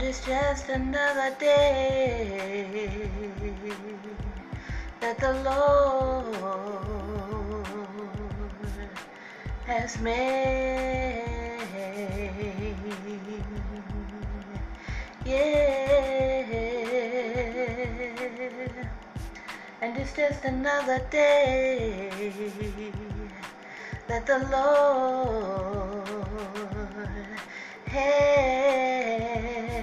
And it's just another day that the Lord has made. Yeah. And it's just another day that the Lord has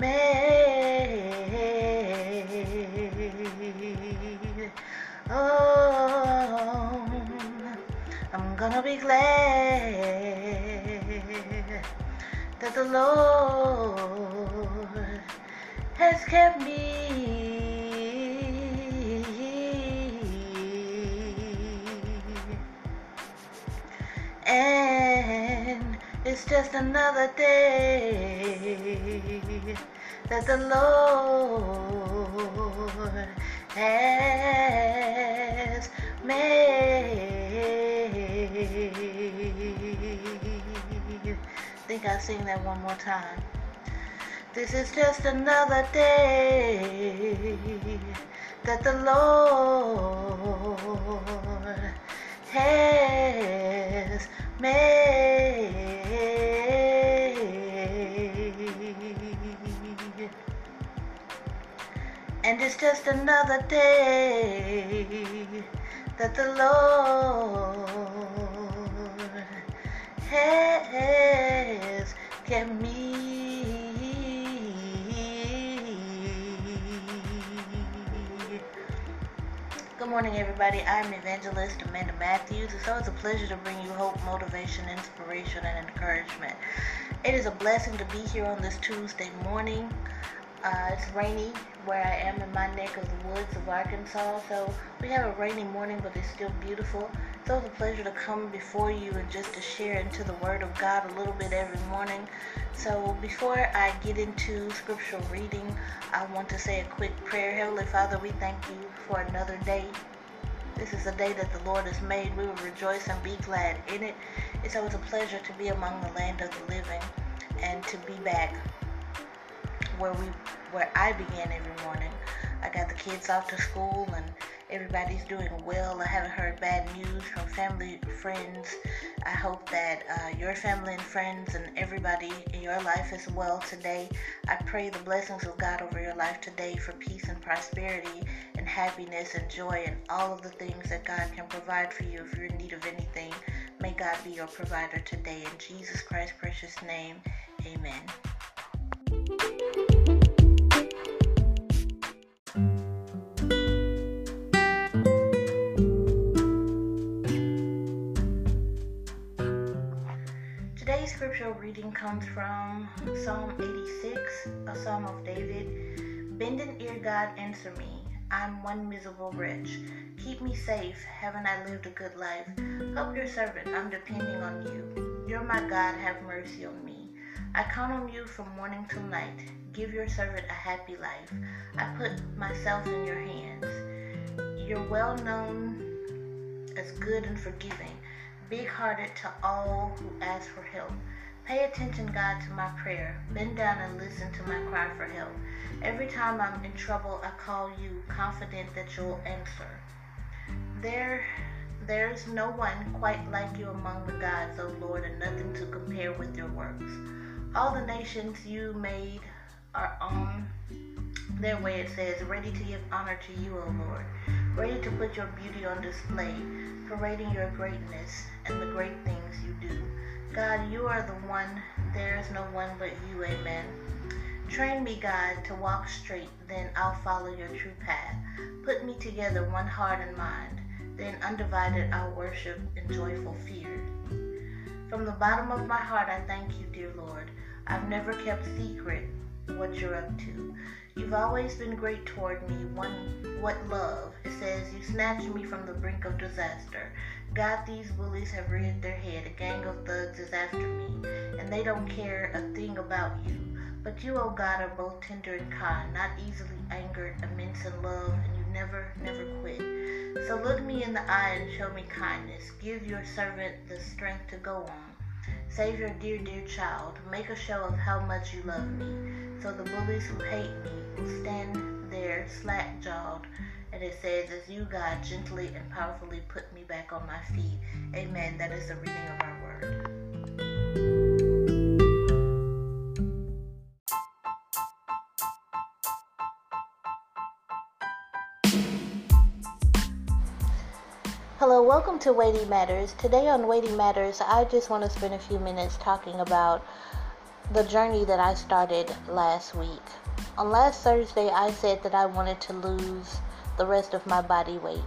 made. Oh, I'm gonna be glad that the Lord has kept me. And it's just another day that the Lord has made. think I'll sing that one more time. This is just another day that the Lord has made. And it's just another day that the Lord has kept me. Good morning, everybody. I'm Evangelist Amanda Matthews. It's always a pleasure to bring you hope, motivation, inspiration, and encouragement. It is a blessing to be here on this Tuesday morning. Uh, it's rainy where I am in my neck of the woods of Arkansas, so we have a rainy morning, but it's still beautiful. It's always a pleasure to come before you and just to share into the Word of God a little bit every morning. So before I get into scriptural reading, I want to say a quick prayer. Heavenly Father, we thank you for another day. This is a day that the Lord has made. We will rejoice and be glad in it. It's always a pleasure to be among the land of the living and to be back where we where I begin every morning. I got the kids off to school and everybody's doing well. I haven't heard bad news from family, friends. I hope that uh, your family and friends and everybody in your life is well today. I pray the blessings of God over your life today for peace and prosperity and happiness and joy and all of the things that God can provide for you if you're in need of anything. May God be your provider today. In Jesus Christ's precious name, amen. Today's scriptural reading comes from Psalm 86, a psalm of David. Bend an ear, God, answer me. I'm one miserable wretch. Keep me safe. Haven't I lived a good life? Help your servant. I'm depending on you. You're my God. Have mercy on me. I count on you from morning till night. Give your servant a happy life. I put myself in your hands. You're well known as good and forgiving, big hearted to all who ask for help. Pay attention, God, to my prayer. Bend down and listen to my cry for help. Every time I'm in trouble, I call you, confident that you'll answer. There, there's no one quite like you among the gods, O Lord, and nothing to compare with your works. All the nations you made are on their way, it says, ready to give honor to you, O Lord, ready to put your beauty on display, parading your greatness and the great things you do. God, you are the one, there is no one but you, amen. Train me, God, to walk straight, then I'll follow your true path. Put me together, one heart and mind, then undivided I'll worship in joyful fear. From the bottom of my heart, I thank you, dear Lord. I've never kept secret what you're up to. You've always been great toward me. One, what love? It says you snatched me from the brink of disaster. God, these bullies have reared their head. A gang of thugs is after me, and they don't care a thing about you. But you, oh God, are both tender and kind, not easily angered, immense in love, and you never, never quit. So look me in the eye and show me kindness. Give your servant the strength to go on. Save your dear, dear child. Make a show of how much you love me. So the bullies who hate me will stand there slack jawed. And it says, As you, God, gently and powerfully put me back on my feet. Amen. That is the reading of our word. Welcome to Weighty Matters. Today on Weighty Matters, I just want to spend a few minutes talking about the journey that I started last week. On last Thursday, I said that I wanted to lose the rest of my body weight.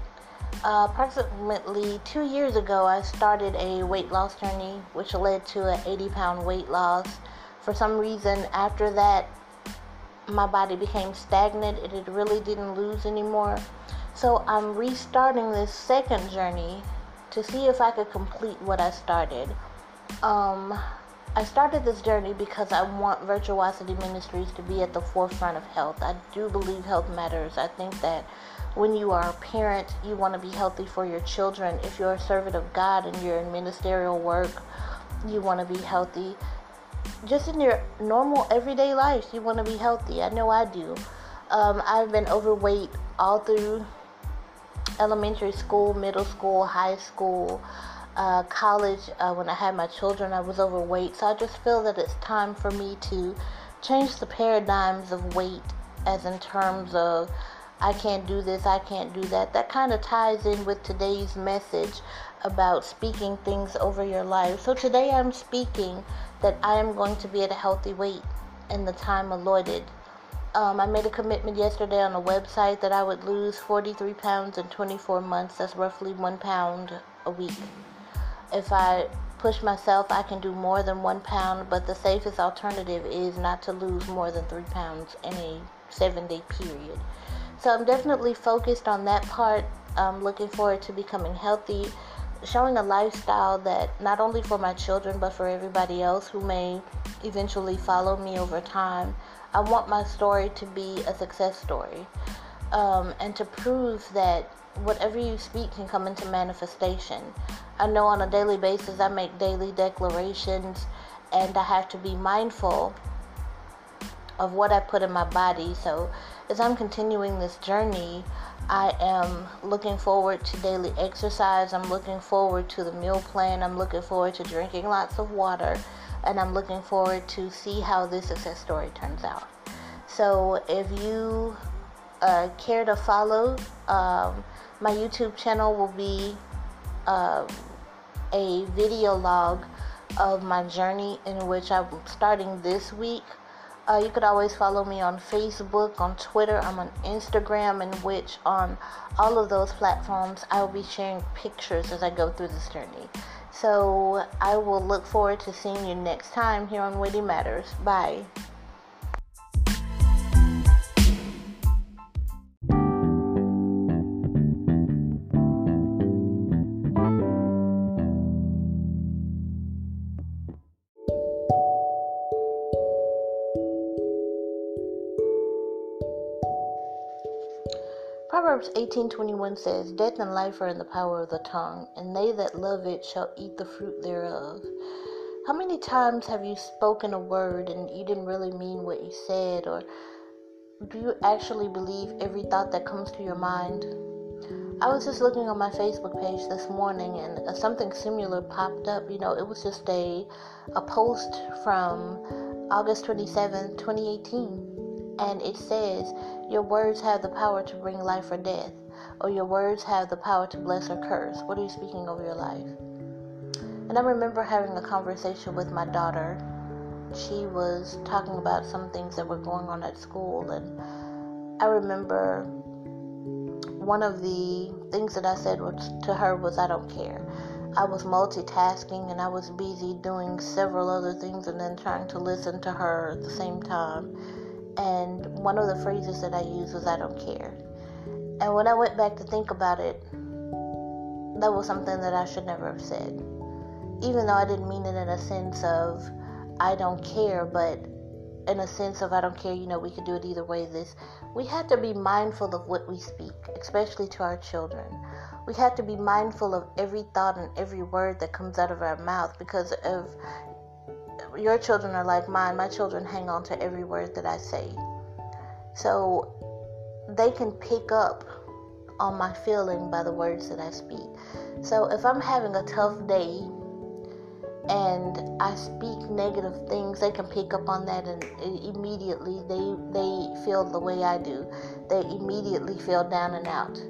Uh, approximately two years ago, I started a weight loss journey, which led to an 80 pound weight loss. For some reason, after that, my body became stagnant and it really didn't lose anymore. So I'm restarting this second journey to see if I could complete what I started. Um, I started this journey because I want Virtuosity Ministries to be at the forefront of health. I do believe health matters. I think that when you are a parent, you want to be healthy for your children. If you're a servant of God and you're in ministerial work, you want to be healthy. Just in your normal everyday life, you want to be healthy. I know I do. Um, I've been overweight all through elementary school, middle school, high school, uh, college. Uh, when I had my children, I was overweight. So I just feel that it's time for me to change the paradigms of weight, as in terms of I can't do this, I can't do that. That kind of ties in with today's message about speaking things over your life. So today I'm speaking that I am going to be at a healthy weight in the time allotted um, I made a commitment yesterday on a website that I would lose 43 pounds in 24 months. That's roughly one pound a week. If I push myself, I can do more than one pound, but the safest alternative is not to lose more than three pounds in a seven day period. So I'm definitely focused on that part. I'm looking forward to becoming healthy, showing a lifestyle that not only for my children but for everybody else who may eventually follow me over time I want my story to be a success story um, and to prove that whatever you speak can come into manifestation. I know on a daily basis I make daily declarations and I have to be mindful of what I put in my body. So as I'm continuing this journey, I am looking forward to daily exercise. I'm looking forward to the meal plan. I'm looking forward to drinking lots of water and I'm looking forward to see how this success story turns out. So if you uh, care to follow, um, my YouTube channel will be um, a video log of my journey in which I'm starting this week. Uh, you could always follow me on Facebook, on Twitter, I'm on Instagram, in which on all of those platforms I will be sharing pictures as I go through this journey. So I will look forward to seeing you next time here on Weighty Matters. Bye. Proverbs 18:21 says, "Death and life are in the power of the tongue, and they that love it shall eat the fruit thereof." How many times have you spoken a word and you didn't really mean what you said or do you actually believe every thought that comes to your mind? I was just looking on my Facebook page this morning and uh, something similar popped up. You know, it was just a a post from August 27, 2018 and it says, Your words have the power to bring life or death, or your words have the power to bless or curse. What are you speaking over your life? And I remember having a conversation with my daughter. She was talking about some things that were going on at school, and I remember one of the things that I said to her was, I don't care. I was multitasking and I was busy doing several other things and then trying to listen to her at the same time and one of the phrases that I used was, I don't care. And when I went back to think about it, that was something that I should never have said. Even though I didn't mean it in a sense of, I don't care, but in a sense of, I don't care, you know, we could do it either way. This, we have to be mindful of what we speak, especially to our children. we have to be mindful of every thought and every word that comes out of our mouth because of your children are like mine. My children hang on to every word that I say. So they can pick up on my feeling by the words that I speak. So if I'm having a tough day and I speak negative things, they can pick up on that and immediately they they feel the way I do. They immediately feel down and out.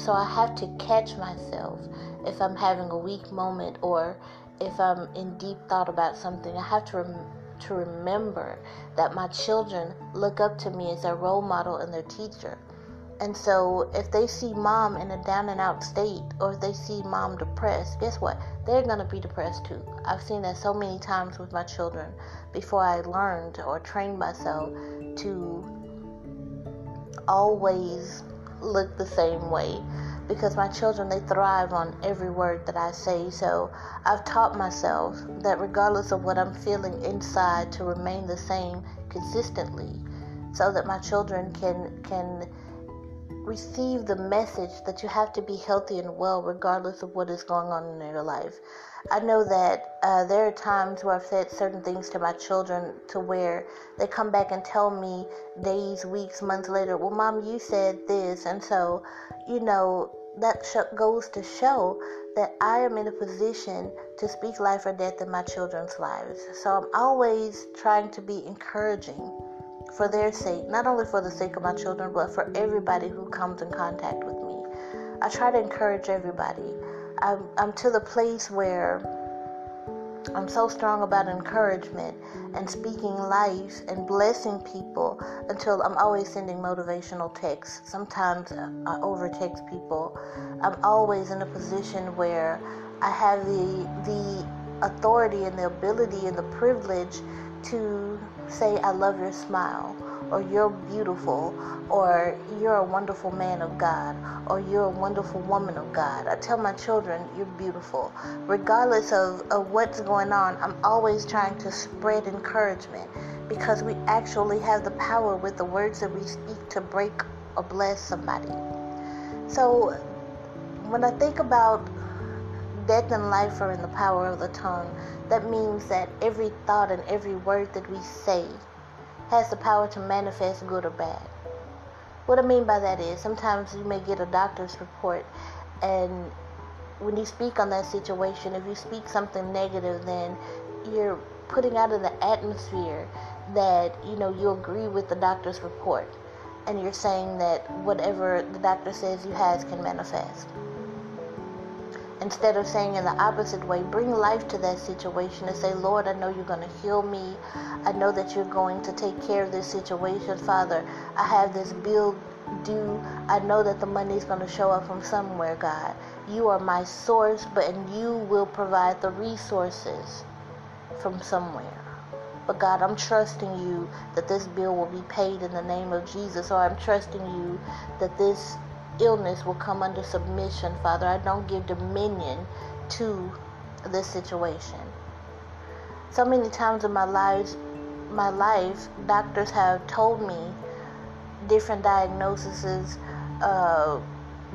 So I have to catch myself if I'm having a weak moment or if I'm in deep thought about something. I have to rem- to remember that my children look up to me as their role model and their teacher. And so, if they see mom in a down and out state, or if they see mom depressed, guess what? They're going to be depressed too. I've seen that so many times with my children before I learned or trained myself to always look the same way because my children they thrive on every word that I say. So I've taught myself that regardless of what I'm feeling inside to remain the same consistently so that my children can can receive the message that you have to be healthy and well regardless of what is going on in your life. I know that uh, there are times where I've said certain things to my children to where they come back and tell me days, weeks, months later, well, mom, you said this. And so, you know, that goes to show that I am in a position to speak life or death in my children's lives. So I'm always trying to be encouraging for their sake, not only for the sake of my children, but for everybody who comes in contact with me. I try to encourage everybody. I'm, I'm to the place where I'm so strong about encouragement and speaking life and blessing people until I'm always sending motivational texts. Sometimes I over text people. I'm always in a position where I have the the authority and the ability and the privilege to say I love your smile or you're beautiful, or you're a wonderful man of God, or you're a wonderful woman of God. I tell my children, you're beautiful. Regardless of, of what's going on, I'm always trying to spread encouragement because we actually have the power with the words that we speak to break or bless somebody. So when I think about death and life are in the power of the tongue, that means that every thought and every word that we say has the power to manifest good or bad. What I mean by that is sometimes you may get a doctor's report and when you speak on that situation, if you speak something negative, then you're putting out in the atmosphere that you know you agree with the doctor's report, and you're saying that whatever the doctor says you have can manifest instead of saying in the opposite way, bring life to that situation and say, Lord, I know you're going to heal me. I know that you're going to take care of this situation, Father. I have this bill due. I know that the money is going to show up from somewhere, God. You are my source, but and you will provide the resources from somewhere. But God, I'm trusting you that this bill will be paid in the name of Jesus, or I'm trusting you that this illness will come under submission, Father. I don't give dominion to this situation. So many times in my life, my life, doctors have told me different diagnoses, uh,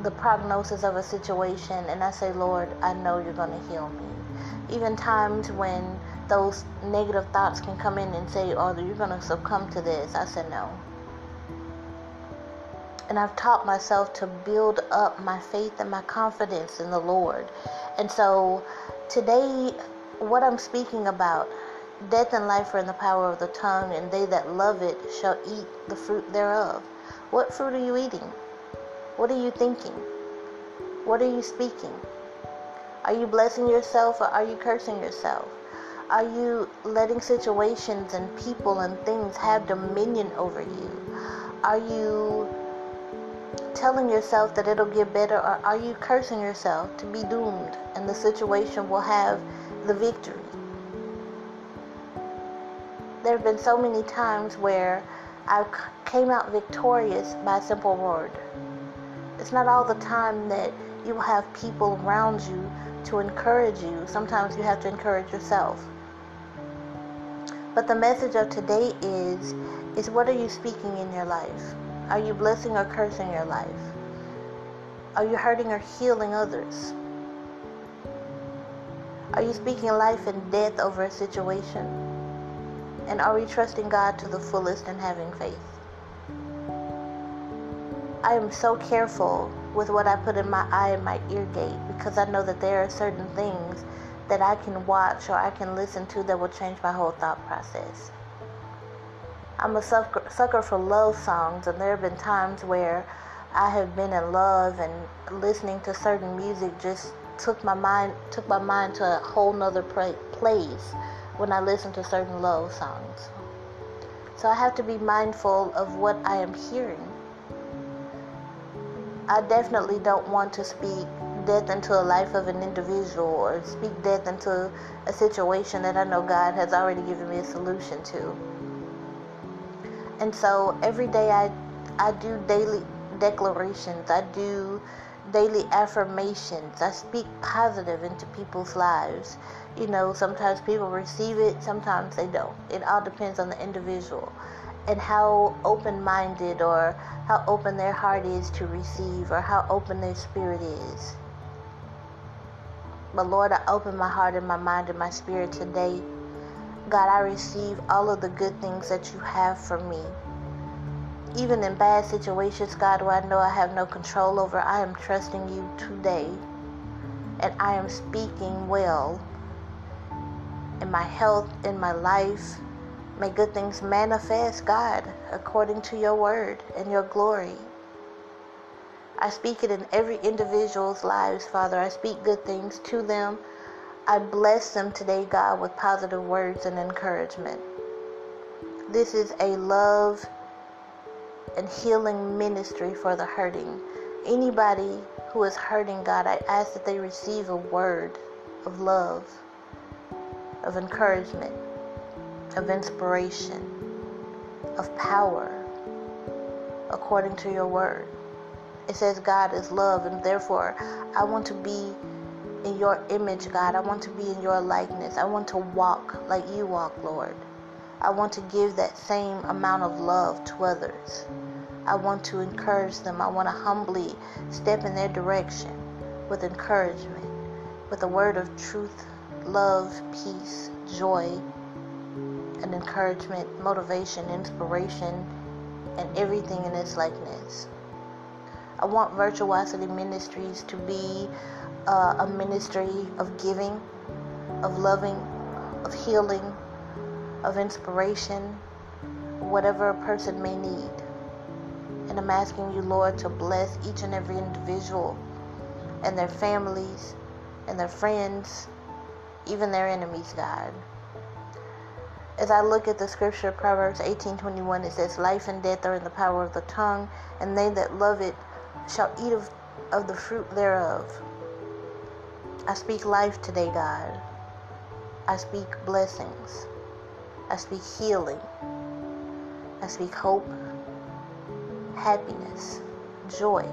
the prognosis of a situation, and I say, Lord, I know you're going to heal me. Even times when those negative thoughts can come in and say, Oh, you're going to succumb to this, I said, No and I've taught myself to build up my faith and my confidence in the Lord. And so today, what I'm speaking about, death and life are in the power of the tongue, and they that love it shall eat the fruit thereof. What fruit are you eating? What are you thinking? What are you speaking? Are you blessing yourself or are you cursing yourself? Are you letting situations and people and things have dominion over you? Are you telling yourself that it'll get better, or are you cursing yourself to be doomed and the situation will have the victory? There have been so many times where I came out victorious by a simple word. It's not all the time that you will have people around you to encourage you. Sometimes you have to encourage yourself. But the message of today is is what are you speaking in your life? Are you blessing or cursing your life? Are you hurting or healing others? Are you speaking life and death over a situation? And are we trusting God to the fullest and having faith? I am so careful with what I put in my eye and my ear gate because I know that there are certain things that I can watch or I can listen to that will change my whole thought process. I'm a sucker, for love songs, and there have been times where I have been in love and listening to certain music just took my mind took my mind to a whole nother place when I listen to certain love songs. So I have to be mindful of what I am hearing I definitely don't want to speak death into a life of an individual or speak death into a situation that I know God has already given me a solution to. And so every day I I do daily declarations. I do daily affirmations. I speak positive into people's lives. You know, sometimes people receive it, sometimes they don't. It all depends on the individual and how open minded or how open their heart is to receive or how open their spirit is. But Lord, I open my heart and my mind and my spirit today. God, I receive all of the good things that you have for me. Even in bad situations, God, where I know I have no control over, I am trusting you today. And I am speaking well in my health, in my life, May good things manifest, God, according to your word and your glory. I speak it in every individual's lives, Father. I speak good things to them. I bless them today, God, with positive words and encouragement. This is a love and healing ministry for the hurting. Anybody who is hurting, God, I ask that they receive a word of love, of encouragement of inspiration, of power, according to your word. It says God is love, and therefore I want to be in your image, God. I want to be in your likeness. I want to walk like you walk, Lord. I want to give that same amount of love to others. I want to encourage them. I want to humbly step in their direction with encouragement, with a word of truth, love, peace, joy, and encouragement, motivation, inspiration, and everything in its likeness. I want Virtuosity Ministries to be uh, a ministry of giving, of loving, of healing, of inspiration, whatever a person may need. And I'm asking you, Lord, to bless each and every individual and their families and their friends, even their enemies, God as I look at the scripture, Proverbs 18:21, it says, "Life and death are in the power of the tongue, and they that love it shall eat of, of the fruit thereof." I speak life today, God. I speak blessings. I speak healing. I speak hope, happiness, joy,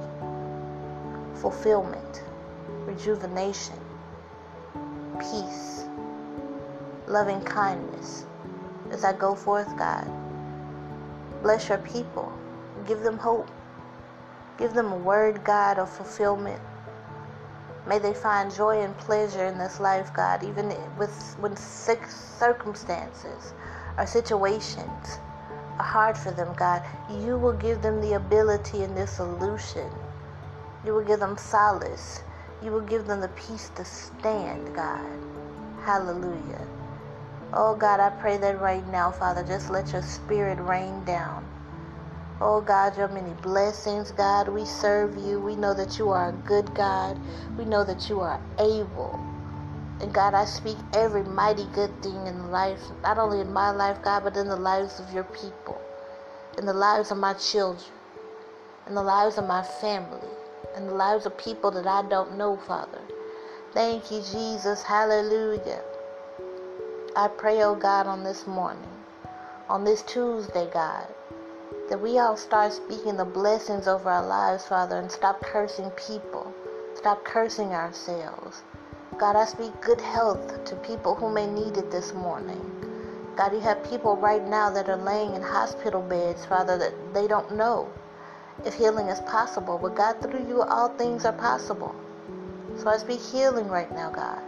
fulfillment, rejuvenation, peace, loving kindness as I go forth, God. Bless your people. Give them hope. Give them a word, God, of fulfillment. May they find joy and pleasure in this life, God, even with when circumstances or situations are hard for them, God. You will give them the ability and the solution. You will give them solace. You will give them the peace to stand, God. Hallelujah. Oh God, I pray that right now, Father, just let your spirit rain down. Oh God, your many blessings, God. We serve you. We know that you are a good God. We know that you are able. And God, I speak every mighty good thing in life, not only in my life, God, but in the lives of your people, in the lives of my children, in the lives of my family, in the lives of people that I don't know, Father. Thank you, Jesus. Hallelujah. I pray, oh God, on this morning, on this Tuesday, God, that we all start speaking the blessings over our lives, Father, and stop cursing people, stop cursing ourselves. God, I speak good health to people who may need it this morning. God, you have people right now that are laying in hospital beds, Father, that they don't know. if healing is possible. But God, through you, all things are possible. So I speak healing right now, God.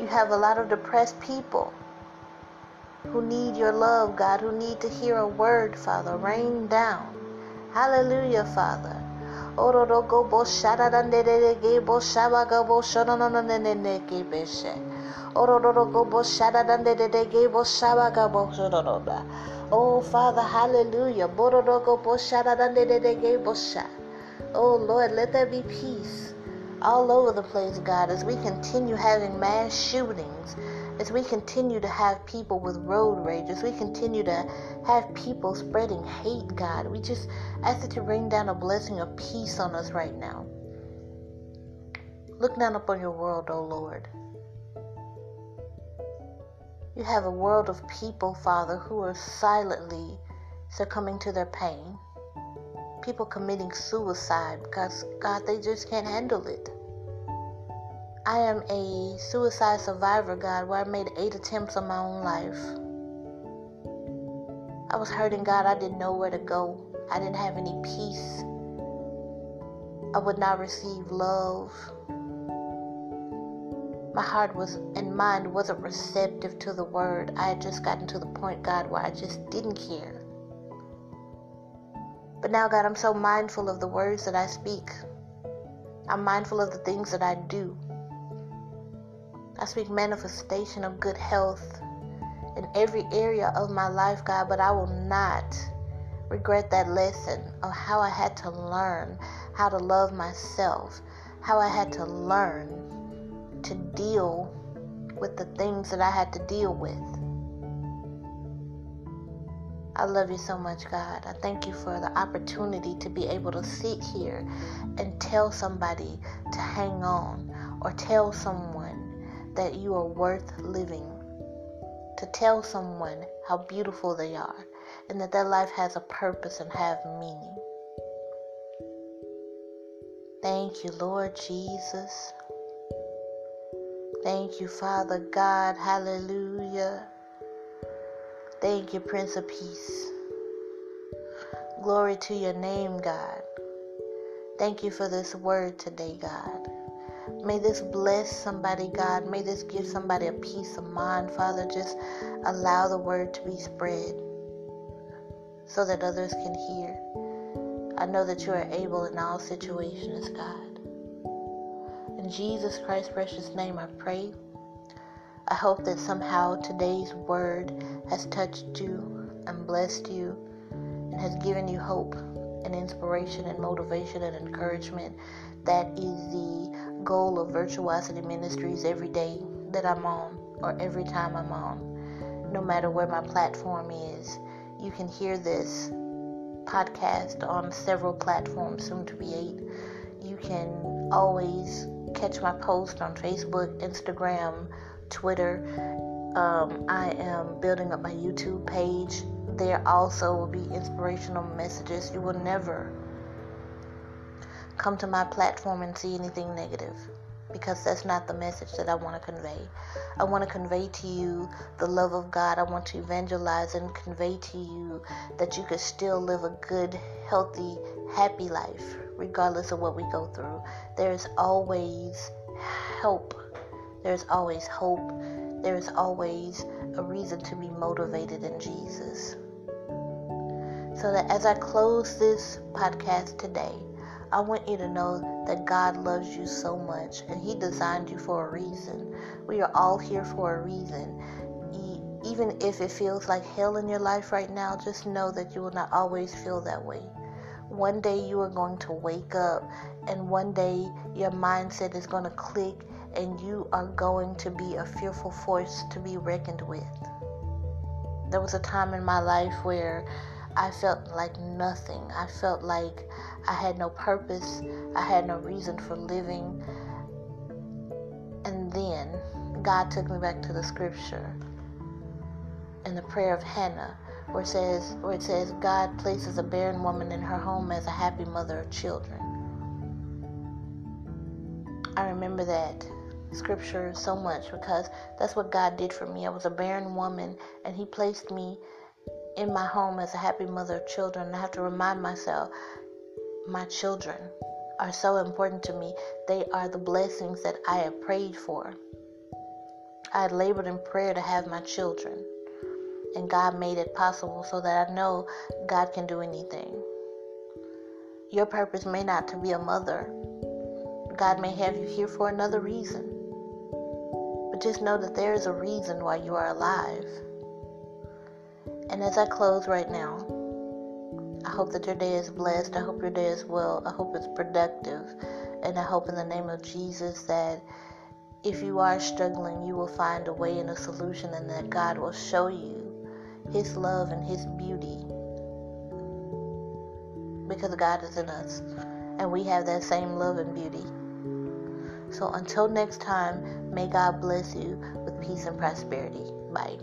You have a lot of depressed people who need your love, God, who need to hear a word, Father. Rain down. Hallelujah, Father. Oh, Father, hallelujah. Oh, Lord, let there be peace all over the place, God, as we continue having mass shootings as we continue to have people with road rage, as we continue to have people spreading hate, God, we just ask that you rain down a blessing of peace on us right now. Look down upon your world, O oh Lord. You have a world of people, Father, who are silently succumbing to their pain. People committing suicide because, God, they just can't handle it. I am a suicide survivor, God, where I made eight attempts on my own life. I was hurting, God. I didn't know where to go. I didn't have any peace. I would not receive love. My heart was and mind wasn't receptive to the word. I had just gotten to the point, God, where I just didn't care. But now, God, I'm so mindful of the words that I speak. I'm mindful of the things that I do. I speak manifestation of good health in every area of my life, God, but I will not regret that lesson of how I had to learn how to love myself, how I had to learn to deal with the things that I had to deal with. I love you so much, God. I thank you for the opportunity to be able to sit here and tell somebody to hang on or tell someone that you are worth living, to tell someone how beautiful they are, and that their life has a purpose and have meaning. Thank you, Lord Jesus. Thank you, Father God. Hallelujah. Thank you, Prince of Peace. Glory to your name, God. Thank you for this word today, God. May this bless somebody, God. May this give somebody a peace of mind, Father. Just allow the word to be spread so that others can hear. I know that you are able in all situations, God. In Jesus Christ's precious name, I pray. I hope that somehow today's word has touched you and blessed you and has given you hope and inspiration and motivation and encouragement. That is the goal of Virtuosity Ministries every day that I'm on or every time I'm on, no matter where my platform is. You can hear this podcast on several platforms, soon to be eight. You can always catch my post on Facebook, Instagram, Twitter. Um, I am building up my YouTube page. There also will be inspirational messages. You will never come to my platform and see anything negative because that's not the message that I want to convey. I want to convey to you the love of God. I want to evangelize and convey to you that you could still live a good, healthy, happy life regardless of what we go through. There's always help. There's always hope. There's always a reason to be motivated in Jesus. So that as I close this podcast today, I want you to know that God loves you so much and He designed you for a reason. We are all here for a reason. Even if it feels like hell in your life right now, just know that you will not always feel that way. One day you are going to wake up, and one day your mindset is going to click, and you are going to be a fearful force to be reckoned with. There was a time in my life where I felt like nothing. I felt like I had no purpose, I had no reason for living. And then God took me back to the scripture in the prayer of Hannah where it says where it says God places a barren woman in her home as a happy mother of children. I remember that scripture so much because that's what God did for me. I was a barren woman and he placed me in my home as a happy mother of children. I have to remind myself my children are so important to me. They are the blessings that I have prayed for. I had labored in prayer to have my children, and God made it possible so that I know God can do anything. Your purpose may not to be a mother. God may have you here for another reason. But just know that there is a reason why you are alive. And as I close right now, I hope that your day is blessed. I hope your day is well. I hope it's productive. And I hope in the name of Jesus that if you are struggling, you will find a way and a solution, and that God will show you His love and His beauty. Because God is in us, and we have that same love and beauty. So until next time, may God bless you with peace and prosperity. Bye.